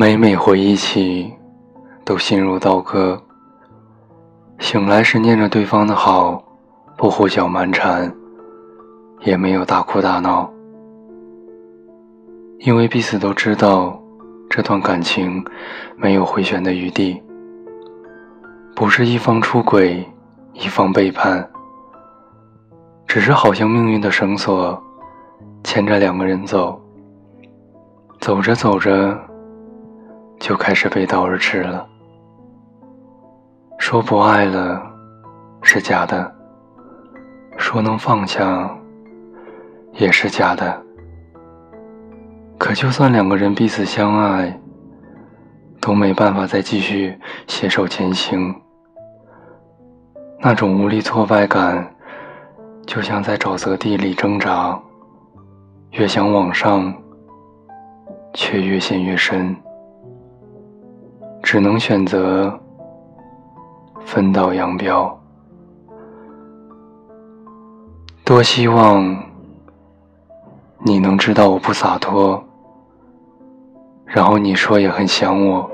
每每回忆起，都心如刀割。醒来时念着对方的好，不胡搅蛮缠，也没有大哭大闹，因为彼此都知道，这段感情没有回旋的余地。不是一方出轨，一方背叛，只是好像命运的绳索，牵着两个人走，走着走着。就开始背道而驰了。说不爱了，是假的；说能放下，也是假的。可就算两个人彼此相爱，都没办法再继续携手前行。那种无力挫败感，就像在沼泽地里挣扎，越想往上，却越陷越深。只能选择分道扬镳。多希望你能知道我不洒脱，然后你说也很想我。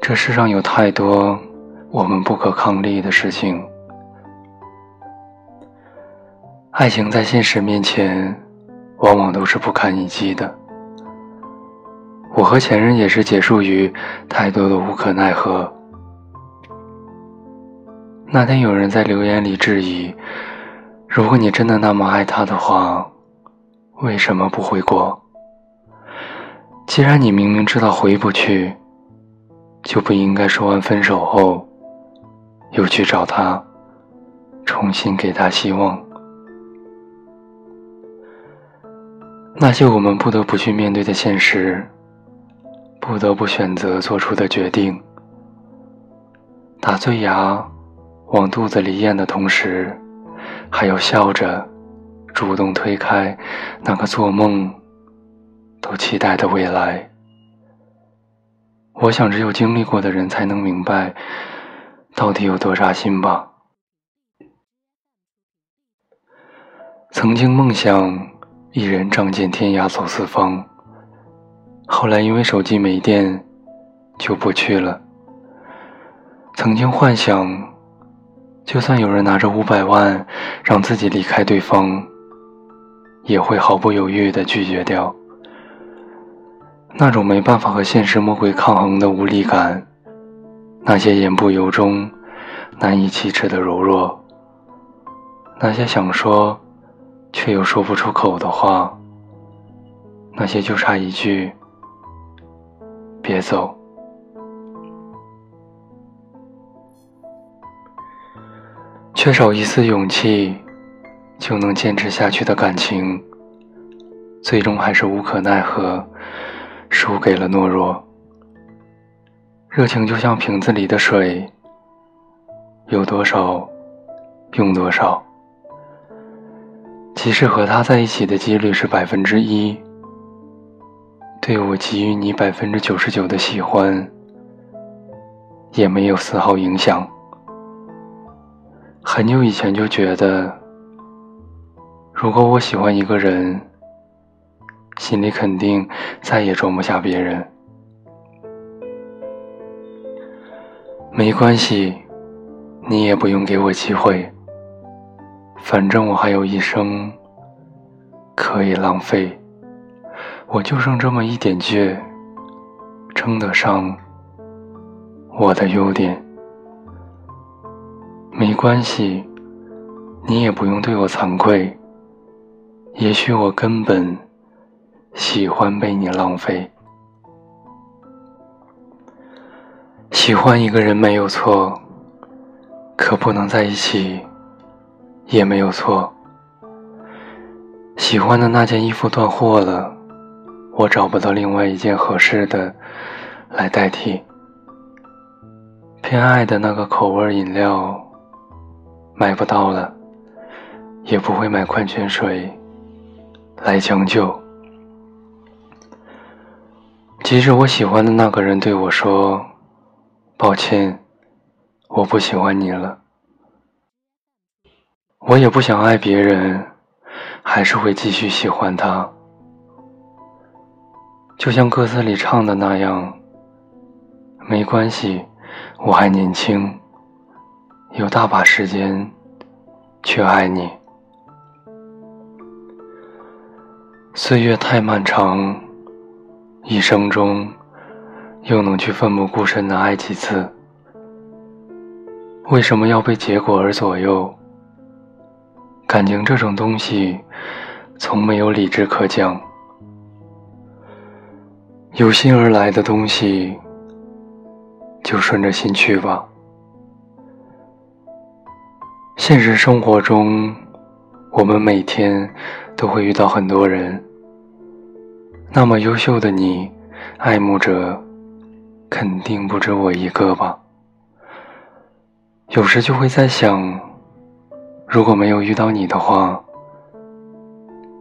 这世上有太多我们不可抗力的事情，爱情在现实面前，往往都是不堪一击的。我和前任也是结束于太多的无可奈何。那天有人在留言里质疑：如果你真的那么爱他的话，为什么不回国？既然你明明知道回不去，就不应该说完分手后又去找他，重新给他希望。那些我们不得不去面对的现实。不得不选择做出的决定，打碎牙往肚子里咽的同时，还要笑着主动推开那个做梦都期待的未来。我想，只有经历过的人才能明白到底有多扎心吧。曾经梦想一人仗剑天涯走四方。后来因为手机没电，就不去了。曾经幻想，就算有人拿着五百万让自己离开对方，也会毫不犹豫地拒绝掉。那种没办法和现实魔鬼抗衡的无力感，那些言不由衷、难以启齿的柔弱，那些想说却又说不出口的话，那些就差一句。别走，缺少一丝勇气就能坚持下去的感情，最终还是无可奈何，输给了懦弱。热情就像瓶子里的水，有多少用多少。即使和他在一起的几率是百分之一。对我给予你百分之九十九的喜欢，也没有丝毫影响。很久以前就觉得，如果我喜欢一个人，心里肯定再也装不下别人。没关系，你也不用给我机会，反正我还有一生可以浪费。我就剩这么一点倔，称得上我的优点。没关系，你也不用对我惭愧。也许我根本喜欢被你浪费。喜欢一个人没有错，可不能在一起也没有错。喜欢的那件衣服断货了。我找不到另外一件合适的来代替。偏爱的那个口味饮料买不到了，也不会买矿泉水来将就。即使我喜欢的那个人对我说：“抱歉，我不喜欢你了。”我也不想爱别人，还是会继续喜欢他。就像歌词里唱的那样，没关系，我还年轻，有大把时间去爱你。岁月太漫长，一生中又能去奋不顾身的爱几次？为什么要被结果而左右？感情这种东西，从没有理智可讲。有心而来的东西，就顺着心去吧。现实生活中，我们每天都会遇到很多人。那么优秀的你，爱慕者肯定不止我一个吧？有时就会在想，如果没有遇到你的话，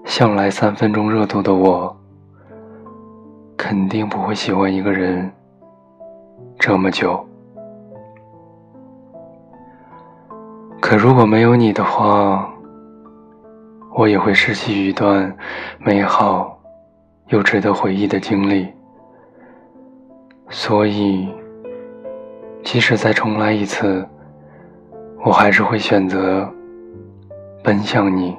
向来三分钟热度的我。肯定不会喜欢一个人这么久。可如果没有你的话，我也会失去一段美好又值得回忆的经历。所以，即使再重来一次，我还是会选择奔向你。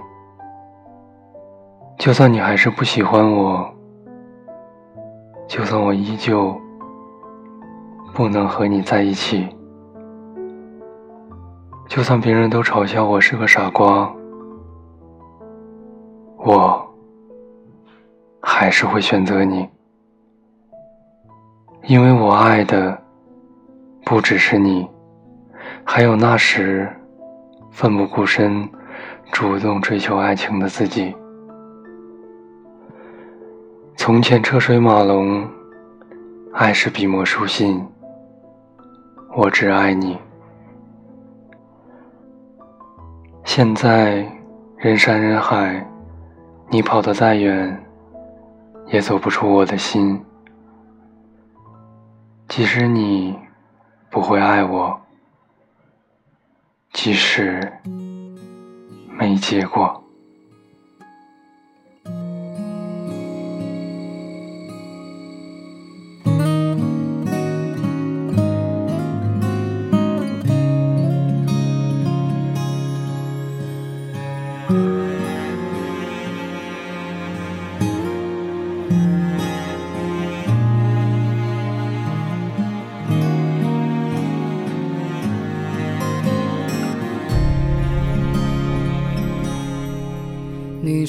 就算你还是不喜欢我。就算我依旧不能和你在一起，就算别人都嘲笑我是个傻瓜，我还是会选择你，因为我爱的不只是你，还有那时奋不顾身、主动追求爱情的自己。从前车水马龙，爱是笔墨书信，我只爱你。现在人山人海，你跑得再远，也走不出我的心。即使你不会爱我，即使没结果。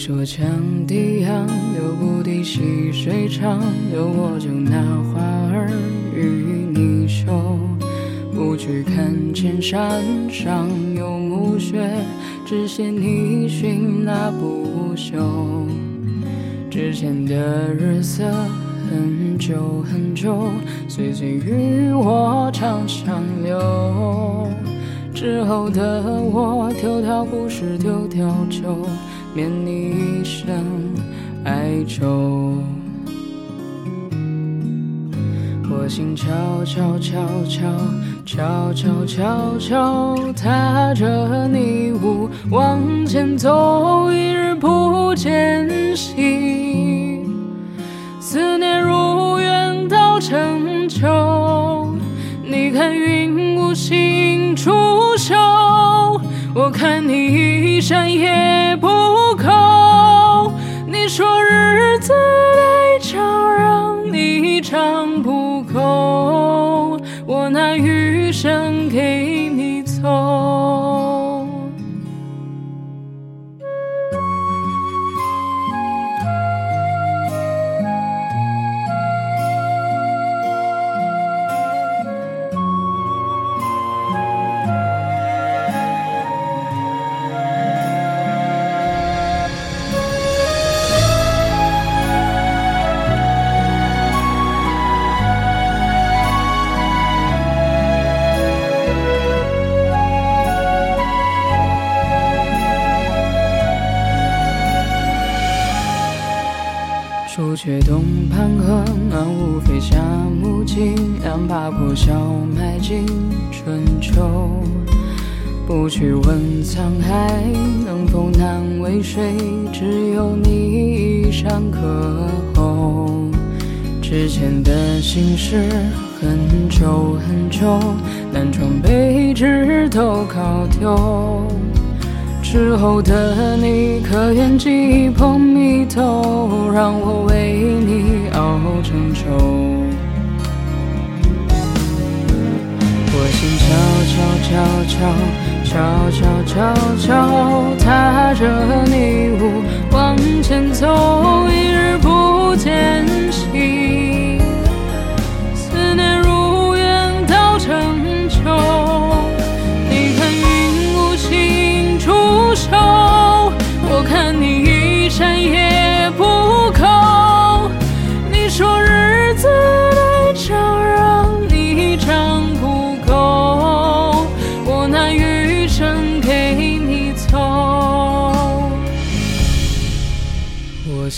说羌笛杨，流不低细水长流，我就拿花儿与你绣。不去看千山上有暮雪，只羡你寻那不休。之前的日色很久很久，岁岁与我长相留。之后的我，丢掉故事，丢掉酒。免你一生哀愁，我心悄悄悄悄悄悄悄悄踏着泥雾往前走，一日不见兮，思念如远到成秋。你看云无心出岫，我看你一山也不。自卑就让你尝不够，我那余生。却东畔河，暖无飞夏木槿，两把破箫埋进春秋。不去问沧海能否难为水，只有你一山可候。之前的心事很久很久，南窗北纸都考丢。之后的你可愿寄捧蜜豆，让我为你熬成粥？我心悄悄悄悄悄悄悄悄踏着你舞往前走，一日不见兮，思念如烟到成秋。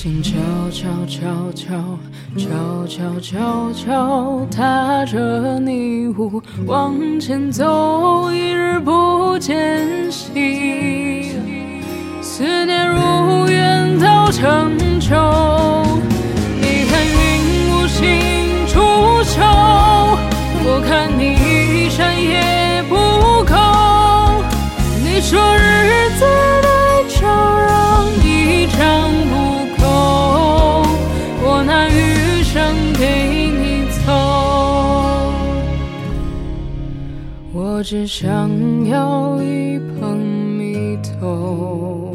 静悄悄悄悄悄悄悄悄踏着泥污往前走，一日不我只想要一捧泥土